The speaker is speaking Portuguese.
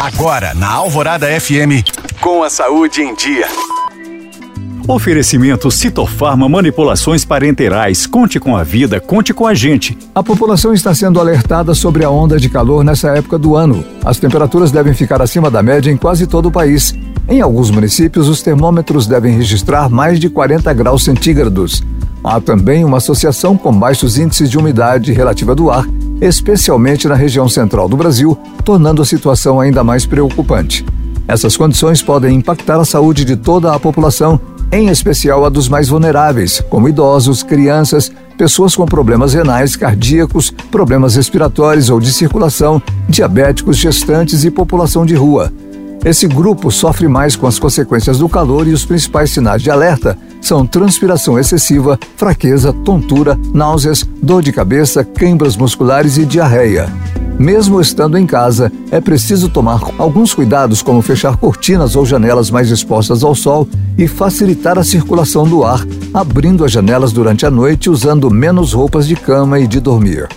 Agora, na Alvorada FM, com a saúde em dia. Oferecimento Citofarma Manipulações Parenterais. Conte com a vida, conte com a gente. A população está sendo alertada sobre a onda de calor nessa época do ano. As temperaturas devem ficar acima da média em quase todo o país. Em alguns municípios, os termômetros devem registrar mais de 40 graus centígrados. Há também uma associação com baixos índices de umidade relativa do ar, especialmente na região central do Brasil, tornando a situação ainda mais preocupante. Essas condições podem impactar a saúde de toda a população em especial a dos mais vulneráveis, como idosos, crianças, pessoas com problemas renais, cardíacos, problemas respiratórios ou de circulação, diabéticos, gestantes e população de rua. Esse grupo sofre mais com as consequências do calor e os principais sinais de alerta são transpiração excessiva, fraqueza, tontura, náuseas, dor de cabeça, câimbras musculares e diarreia. Mesmo estando em casa, é preciso tomar alguns cuidados, como fechar cortinas ou janelas mais expostas ao sol e facilitar a circulação do ar, abrindo as janelas durante a noite usando menos roupas de cama e de dormir.